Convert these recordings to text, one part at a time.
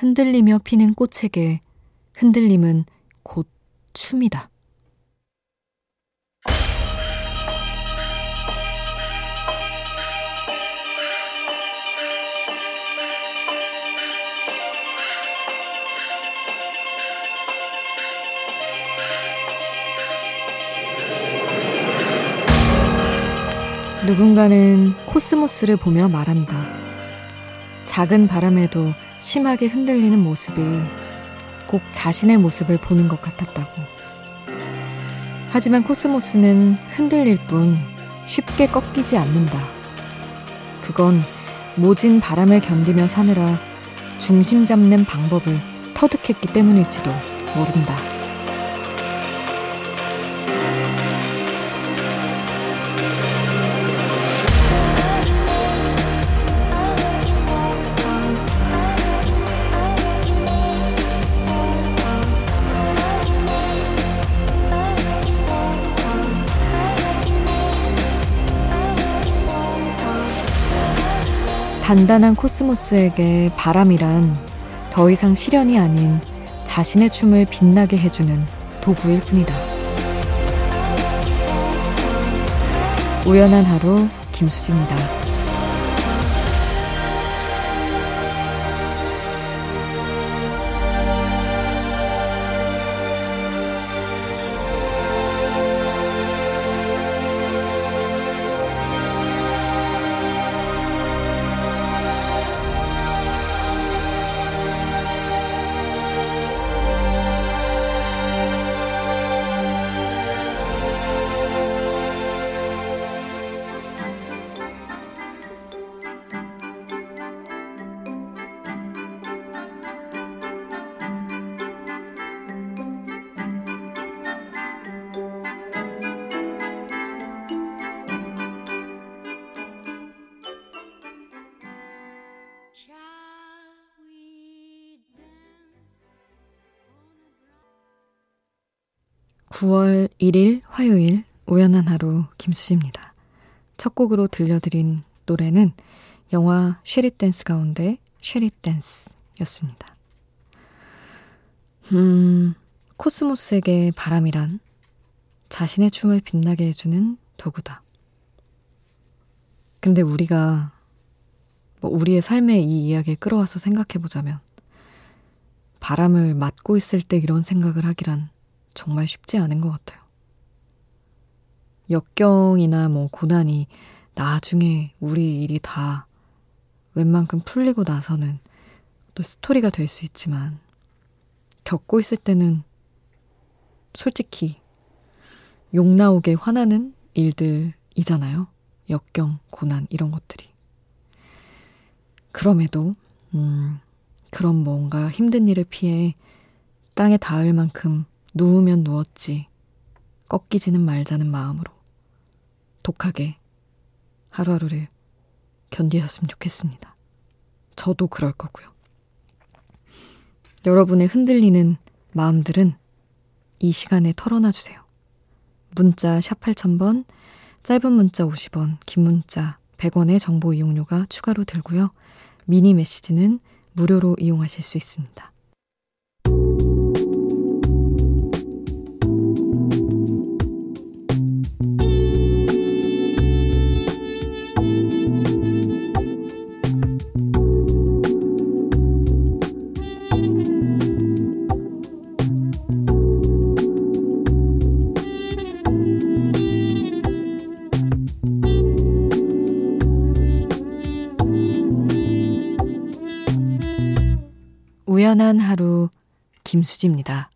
흔들리며 피는 꽃에게 흔들림은 곧 춤이다. 누군가는 코스모스를 보며 말한다. 작은 바람에도 심하게 흔들리는 모습이 꼭 자신의 모습을 보는 것 같았다고. 하지만 코스모스는 흔들릴 뿐 쉽게 꺾이지 않는다. 그건 모진 바람을 견디며 사느라 중심 잡는 방법을 터득했기 때문일지도 모른다. 단단한 코스모스에게 바람이란 더 이상 시련이 아닌 자신의 춤을 빛나게 해주는 도구일 뿐이다. 우연한 하루 김수지입니다. 9월 1일 화요일 우연한 하루 김수지입니다. 첫 곡으로 들려드린 노래는 영화 쉐리 댄스 가운데 쉐리 댄스였습니다. 음, 코스모스에게 바람이란 자신의 춤을 빛나게 해주는 도구다. 근데 우리가 뭐 우리의 삶의 이 이야기에 끌어와서 생각해보자면 바람을 맞고 있을 때 이런 생각을 하기란 정말 쉽지 않은 것 같아요. 역경이나 뭐 고난이 나중에 우리 일이 다 웬만큼 풀리고 나서는 또 스토리가 될 수 있지만 겪고 있을 때는 솔직히 욕 나오게 화나는 일들이잖아요. 역경, 고난 이런 것들이. 그럼에도 음, 그런 뭔가 힘든 일을 피해 땅에 닿을 만큼 누우면 누웠지 꺾이지는 말자는 마음으로 독하게 하루하루를 견디셨으면 좋겠습니다. 저도 그럴 거고요. 여러분의 흔들리는 마음들은 이 시간에 털어놔 주세요. 문자 샵 8000번, 짧은 문자 50원, 긴 문자 100원의 정보 이용료가 추가로 들고요. 미니 메시지는 무료로 이용하실 수 있습니다. 우연한 하루 김수지입니다.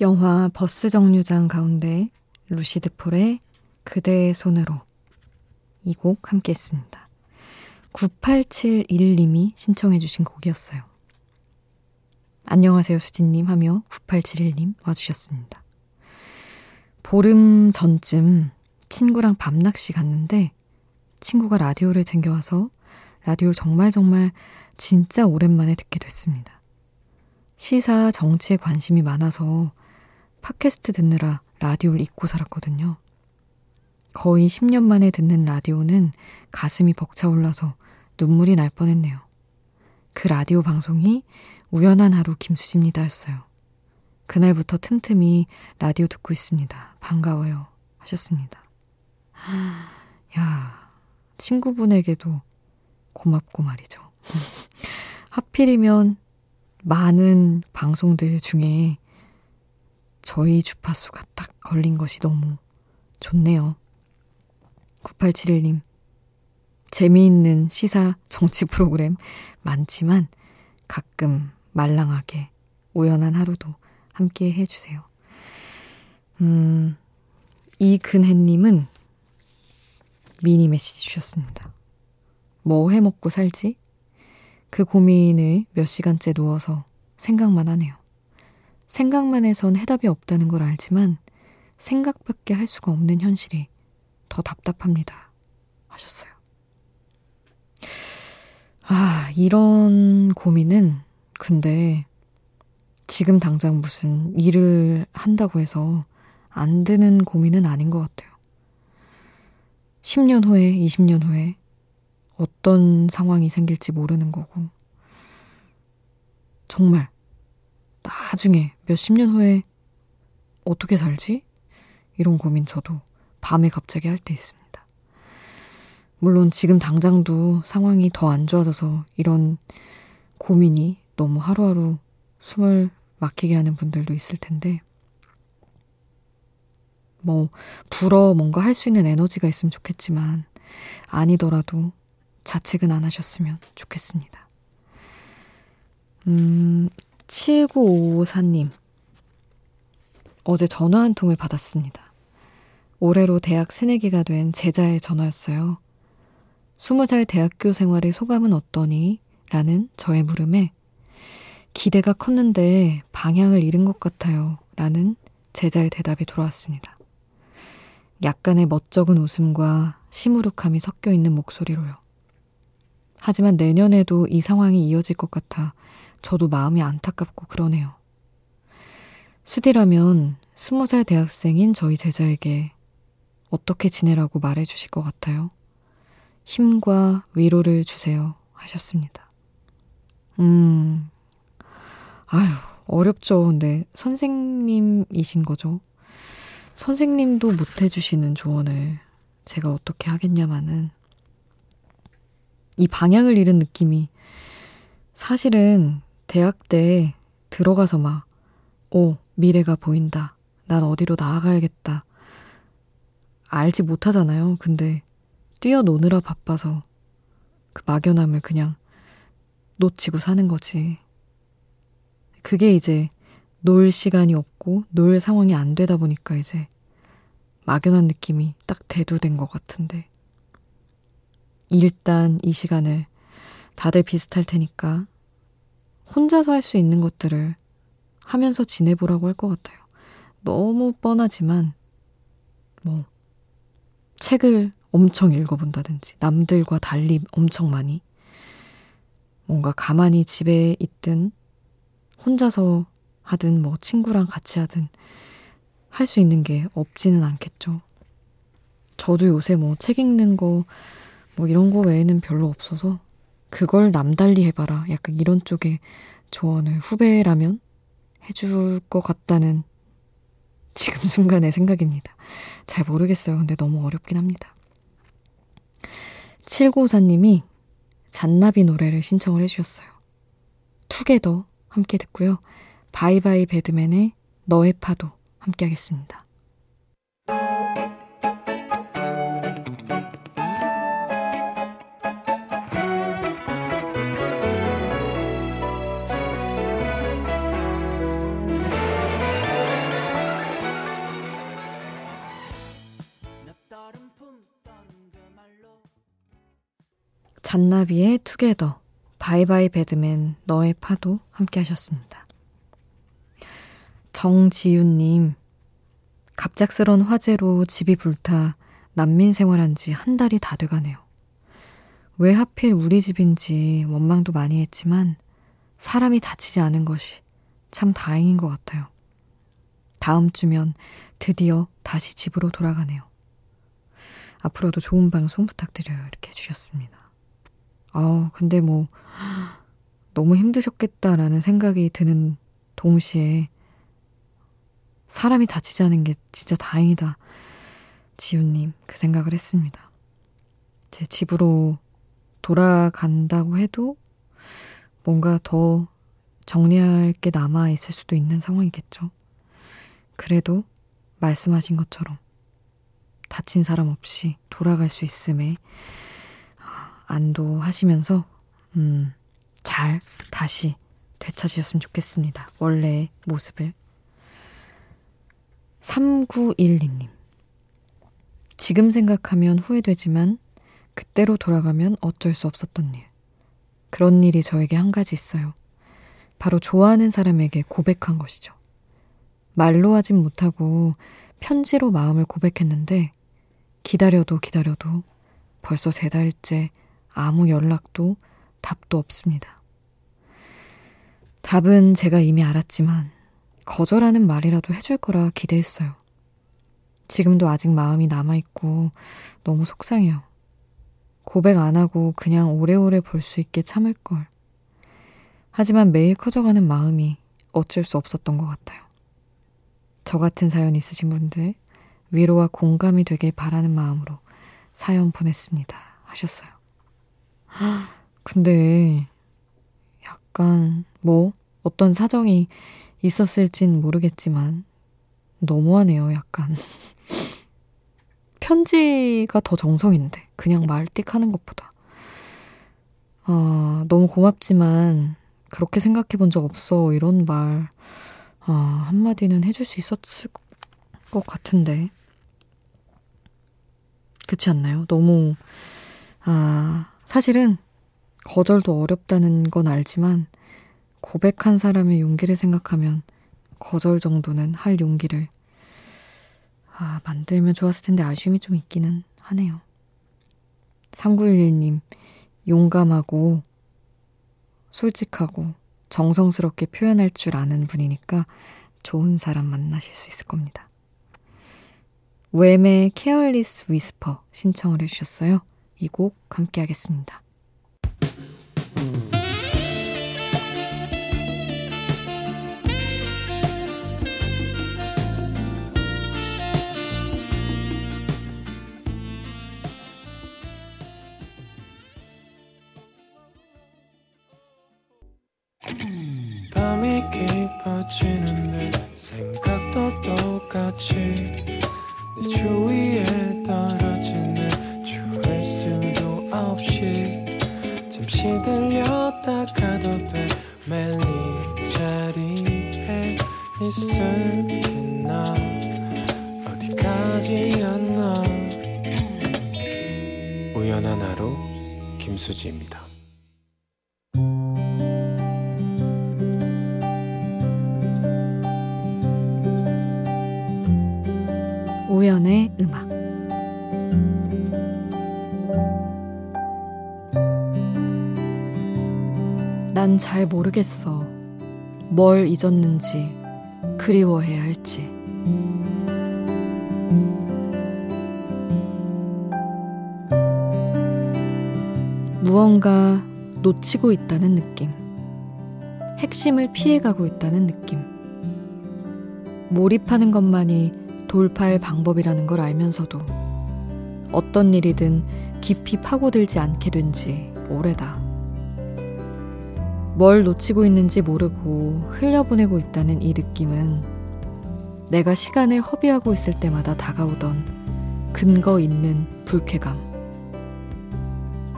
영화 버스 정류장 가운데 루시드 폴의 그대의 손으로 이 곡 함께 했습니다. 9871님이 신청해 주신 곡이었어요. 안녕하세요 수진님 하며 9871님 와주셨습니다. 보름 전쯤 친구랑 밤낚시 갔는데 친구가 라디오를 챙겨와서 라디오를 정말 정말 진짜 오랜만에 듣게 됐습니다. 시사 정치에 관심이 많아서 팟캐스트 듣느라 라디오를 잊고 살았거든요. 거의 10년 만에 듣는 라디오는 가슴이 벅차올라서 눈물이 날 뻔했네요. 그 라디오 방송이 우연한 하루 김수지입니다였어요. 그날부터 틈틈이 라디오 듣고 있습니다. 반가워요. 하셨습니다. 야, 친구분에게도 고맙고 말이죠. 하필이면 많은 방송들 중에 저희 주파수가 딱 걸린 것이 너무 좋네요. 9871님, 재미있는 시사 정치 프로그램 많지만 가끔 말랑하게 우연한 하루도 함께 해주세요. 음, 이근혜님은 미니 메시지 주셨습니다. 뭐 해 먹고 살지? 그 고민을 몇 시간째 누워서 생각만 하네요. 생각만 해선 해답이 없다는 걸 알지만 생각밖에 할 수가 없는 현실이 더 답답합니다. 하셨어요. 아, 이런 고민은 근데 지금 당장 무슨 일을 한다고 해서 안 드는 고민은 아닌 것 같아요. 10년 후에, 20년 후에 어떤 상황이 생길지 모르는 거고, 정말 나중에 몇십 년 후에 어떻게 살지? 이런 고민 저도 밤에 갑자기 할 때 있습니다. 물론 지금 당장도 상황이 더 안 좋아져서 이런 고민이 너무 하루하루 숨을 막히게 하는 분들도 있을 텐데, 뭐, 불어 뭔가 할 수 있는 에너지가 있으면 좋겠지만, 아니더라도 자책은 안 하셨으면 좋겠습니다. 음, 7954님. 어제 전화 한 통을 받았습니다. 올해로 대학 새내기가 된 제자의 전화였어요. 20살 대학교 생활의 소감은 어떠니? 라는 저의 물음에 기대가 컸는데 방향을 잃은 것 같아요. 라는 제자의 대답이 돌아왔습니다. 약간의 멋쩍은 웃음과 시무룩함이 섞여 있는 목소리로요. 하지만 내년에도 이 상황이 이어질 것 같아 저도 마음이 안타깝고 그러네요. 수디라면 스무 살 대학생인 저희 제자에게 어떻게 지내라고 말해 주실 것 같아요? 힘과 위로를 주세요. 하셨습니다. 음, 아유, 어렵죠. 근데 선생님이신 거죠. 선생님도 못 해주시는 조언을 제가 어떻게 하겠냐마는 이 방향을 잃은 느낌이 사실은 대학 때 들어가서 막, 오, 미래가 보인다. 난 어디로 나아가야겠다. 알지 못하잖아요. 근데 뛰어노느라 바빠서 그 막연함을 그냥 놓치고 사는 거지. 그게 이제 놀 시간이 없고 놀 상황이 안 되다 보니까 이제 막연한 느낌이 딱 대두된 것 같은데. 일단 이 시간을 다들 비슷할 테니까 혼자서 할 수 있는 것들을 하면서 지내보라고 할 것 같아요. 너무 뻔하지만, 뭐, 책을 엄청 읽어본다든지, 남들과 달리 엄청 많이, 뭔가 가만히 집에 있든, 혼자서 하든, 뭐, 친구랑 같이 하든, 할 수 있는 게 없지는 않겠죠. 저도 요새 뭐, 책 읽는 거, 뭐, 이런 거 외에는 별로 없어서, 그걸 남달리 해봐라. 약간 이런 쪽의 조언을 후배라면 해줄 것 같다는 지금 순간의 생각입니다. 잘 모르겠어요. 근데 너무 어렵긴 합니다. 7954님이 잔나비 노래를 신청을 해주셨어요. 투게더 함께 듣고요. 바이바이 배드맨의 너의 파도 함께 하겠습니다. 잔나비의 투게더, 바이바이 배드맨, 너의 파도 함께 하셨습니다. 정지윤님, 갑작스런 화재로 집이 불타 난민 생활한 지 한 달이 다 돼가네요. 왜 하필 우리 집인지 원망도 많이 했지만 사람이 다치지 않은 것이 참 다행인 것 같아요. 다음 주면 드디어 다시 집으로 돌아가네요. 앞으로도 좋은 방송 부탁드려요. 이렇게 해주셨습니다. 아, 근데 뭐, 너무 힘드셨겠다라는 생각이 드는 동시에 사람이 다치지 않은 게 진짜 다행이다. 지훈님, 그 생각을 했습니다. 제 집으로 돌아간다고 해도 뭔가 더 정리할 게 남아 있을 수도 있는 상황이겠죠. 그래도 말씀하신 것처럼 다친 사람 없이 돌아갈 수 있음에 안도하시면서 음, 잘 다시 되찾으셨으면 좋겠습니다. 원래의 모습을. 3912님. 지금 생각하면 후회되지만 그때로 돌아가면 어쩔 수 없었던 일. 그런 일이 저에게 한 가지 있어요. 바로 좋아하는 사람에게 고백한 것이죠. 말로 하진 못하고 편지로 마음을 고백했는데 기다려도 기다려도 벌써 세 달째 아무 연락도 답도 없습니다. 답은 제가 이미 알았지만 거절하는 말이라도 해줄 거라 기대했어요. 지금도 아직 마음이 남아있고 너무 속상해요. 고백 안 하고 그냥 오래오래 볼 수 있게 참을 걸. 하지만 매일 커져가는 마음이 어쩔 수 없었던 것 같아요. 저 같은 사연 있으신 분들 위로와 공감이 되길 바라는 마음으로 사연 보냈습니다. 하셨어요. 근데 약간 뭐 어떤 사정이 있었을진 모르겠지만 너무하네요, 약간. 편지가 더 정성인데 그냥 말띡 하는 것보다. 아, 너무 고맙지만 그렇게 생각해 본 적 없어. 이런 말 아, 한마디는 해줄 수 있었을 것 같은데. 그렇지 않나요? 너무 아, 사실은 거절도 어렵다는 건 알지만 고백한 사람의 용기를 생각하면 거절 정도는 할 용기를 아, 만들면 좋았을 텐데 아쉬움이 좀 있기는 하네요. 3911님, 용감하고 솔직하고 정성스럽게 표현할 줄 아는 분이니까 좋은 사람 만나실 수 있을 겁니다. Wham의 Careless Whisper 신청을 해주셨어요. 이 곡 함께 하겠습니다. 깊어지는데 생각도 똑같이 내 주위에 떨어 시 들렸다 가도 돼 매일 이 자리에 있을게 나 어디까지였나 우연한 하루 김수지입니다. 모르겠어. 뭘 잊었는지, 그리워해야 할지. 무언가 놓치고 있다는 느낌. 핵심을 피해가고 있다는 느낌. 몰입하는 것만이 돌파할 방법이라는 걸 알면서도 어떤 일이든 깊이 파고들지 않게 된 지 오래다. 뭘 놓치고 있는지 모르고 흘려보내고 있다는 이 느낌은 내가 시간을 허비하고 있을 때마다 다가오던 근거 있는 불쾌감.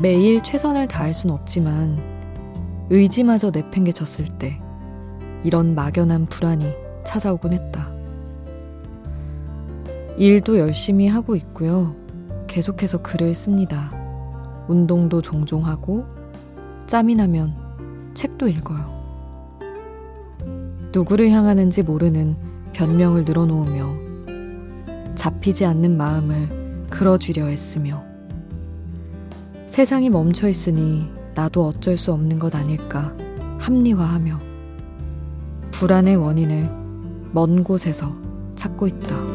매일 최선을 다할 순 없지만 의지마저 내팽개쳤을 때 이런 막연한 불안이 찾아오곤 했다. 일도 열심히 하고 있고요. 계속해서 글을 씁니다. 운동도 종종 하고, 짬이 나면 책도 읽어요. 누구를 향하는지 모르는 변명을 늘어놓으며 잡히지 않는 마음을 그러주려 애쓰며 세상이 멈춰 있으니 나도 어쩔 수 없는 것 아닐까 합리화하며 불안의 원인을 먼 곳에서 찾고 있다.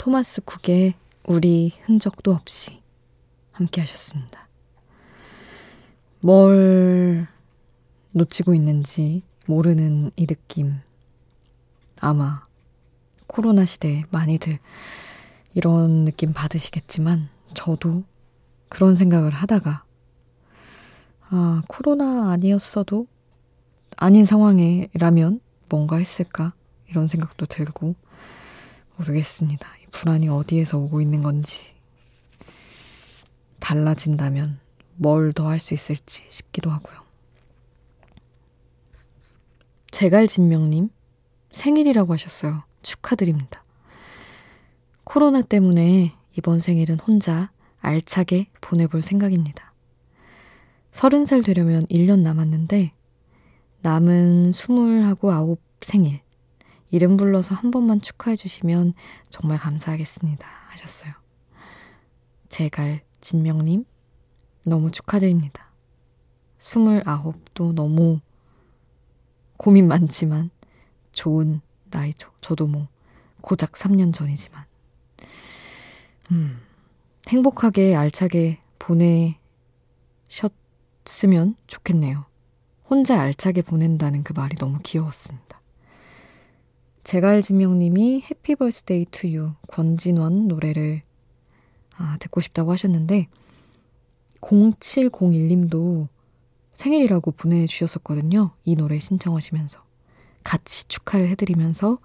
토마스 쿡의 우리 흔적도 없이 함께 하셨습니다. 뭘 놓치고 있는지 모르는 이 느낌. 아마 코로나 시대에 많이들 이런 느낌 받으시겠지만 저도 그런 생각을 하다가 아, 코로나 아니었어도 아닌 상황이라면 뭔가 했을까? 이런 생각도 들고 모르겠습니다. 이 불안이 어디에서 오고 있는 건지 달라진다면 뭘 더 할 수 있을지 싶기도 하고요. 제갈진명님 생일이라고 하셨어요. 축하드립니다. 코로나 때문에 이번 생일은 혼자 알차게 보내볼 생각입니다. 서른 살 되려면 1년 남았는데 남은 스물하고 아홉 생일 이름 불러서 한 번만 축하해 주시면 정말 감사하겠습니다. 하셨어요. 제갈 진명님 너무 축하드립니다. 스물아홉도 너무 고민 많지만 좋은 나이죠. 저도 뭐 고작 3년 전이지만. 음, 행복하게 알차게 보내셨으면 좋겠네요. 혼자 알차게 보낸다는 그 말이 너무 귀여웠습니다. 제갈진명님이 해피 벌스데이 투유 권진원 노래를 아, 듣고 싶다고 하셨는데 0701님도 생일이라고 보내주셨었거든요. 이 노래 신청하시면서 같이 축하를 해드리면서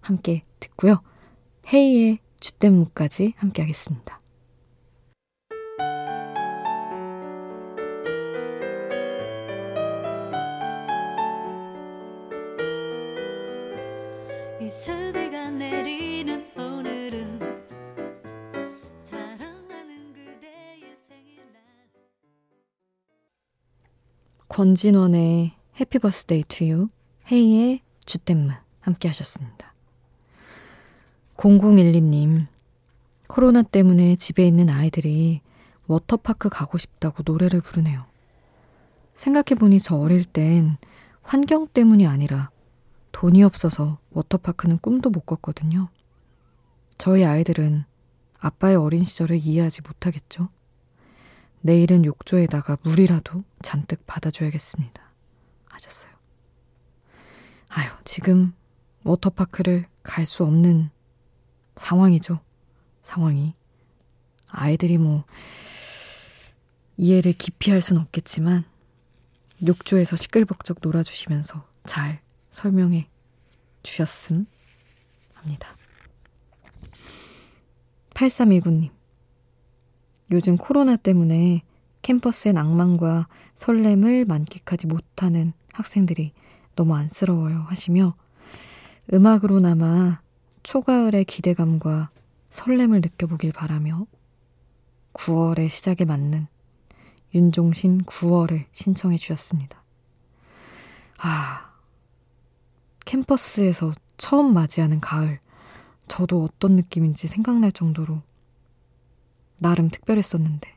함께 듣고요. 헤이의 주댐무까지 함께 하겠습니다. 이 새비가 내리는 오늘은 사랑하는 그대의 생일날 권진원의 Happy birthday to you 헤이의 Je t'aime 함께 하셨습니다. 0012님 코로나 때문에 집에 있는 아이들이 워터파크 가고 싶다고 노래를 부르네요. 생각해보니 저 어릴 땐 환경 때문이 아니라 돈이 없어서 워터파크는 꿈도 못 꿨거든요. 저희 아이들은 아빠의 어린 시절을 이해하지 못하겠죠. 내일은 욕조에다가 물이라도 잔뜩 받아줘야겠습니다. 하셨어요. 아유, 지금 워터파크를 갈 수 없는 상황이죠. 상황이. 아이들이 뭐, 이해를 깊이 할 순 없겠지만, 욕조에서 시끌벅적 놀아주시면서 잘 설명해 주셨음 합니다. 8329님. 요즘 코로나 때문에 캠퍼스의 낭만과 설렘을 만끽하지 못하는 학생들이 너무 안쓰러워요 하시며 음악으로나마 초가을의 기대감과 설렘을 느껴보길 바라며 9월의 시작에 맞는 윤종신 9월을 신청해 주셨습니다. 아, 캠퍼스에서 처음 맞이하는 가을. 저도 어떤 느낌인지 생각날 정도로 나름 특별했었는데.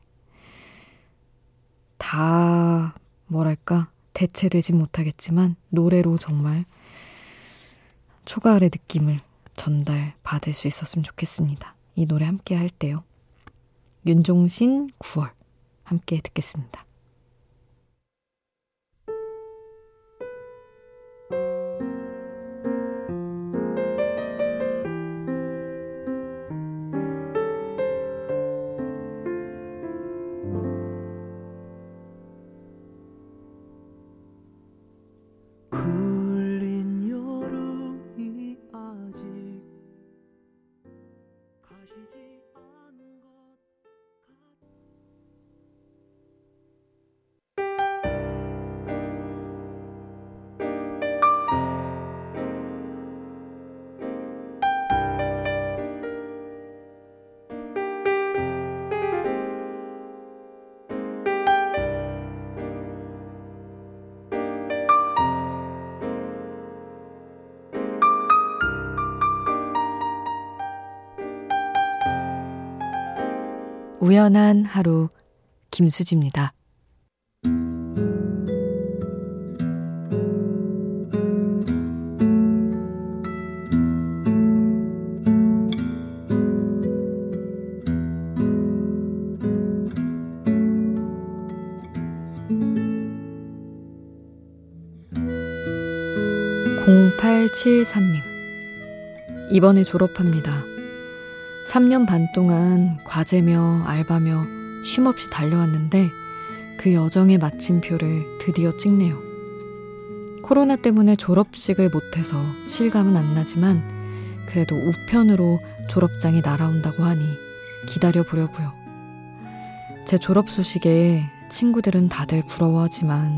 다, 뭐랄까, 대체되진 못하겠지만, 노래로 정말 초가을의 느낌을 전달 받을 수 있었으면 좋겠습니다. 이 노래 함께 할 때요. 윤종신 9월 함께 듣겠습니다. 우연한 하루 김수지입니다. 0873님. 이번에 졸업합니다. 3년 반 동안 과제며 알바며 쉼없이 달려왔는데 그 여정의 마침표를 드디어 찍네요. 코로나 때문에 졸업식을 못해서 실감은 안 나지만 그래도 우편으로 졸업장이 날아온다고 하니 기다려 보려고요. 제 졸업 소식에 친구들은 다들 부러워하지만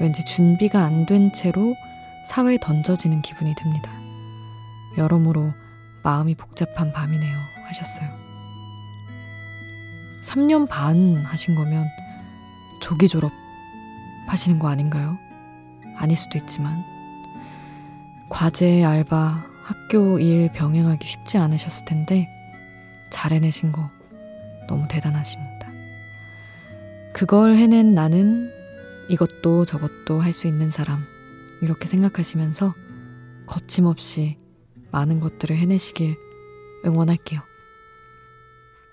왠지 준비가 안 된 채로 사회에 던져지는 기분이 듭니다. 여러모로 마음이 복잡한 밤이네요. 하셨어요. 3년 반 하신 거면 조기 졸업 하시는 거 아닌가요? 아닐 수도 있지만. 과제, 알바, 학교 일 병행하기 쉽지 않으셨을 텐데 잘 해내신 거 너무 대단하십니다. 그걸 해낸 나는 이것도 저것도 할 수 있는 사람. 이렇게 생각하시면서 거침없이 많은 것들을 해내시길 응원할게요.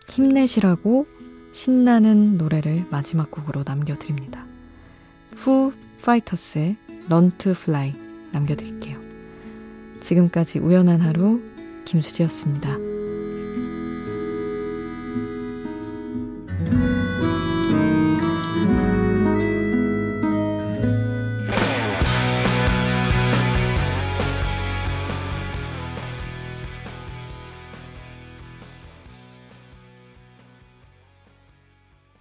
힘내시라고 신나는 노래를 마지막 곡으로 남겨드립니다. 후 파이터스의 Run to Fly 남겨드릴게요. 지금까지 우연한 하루 김수지였습니다.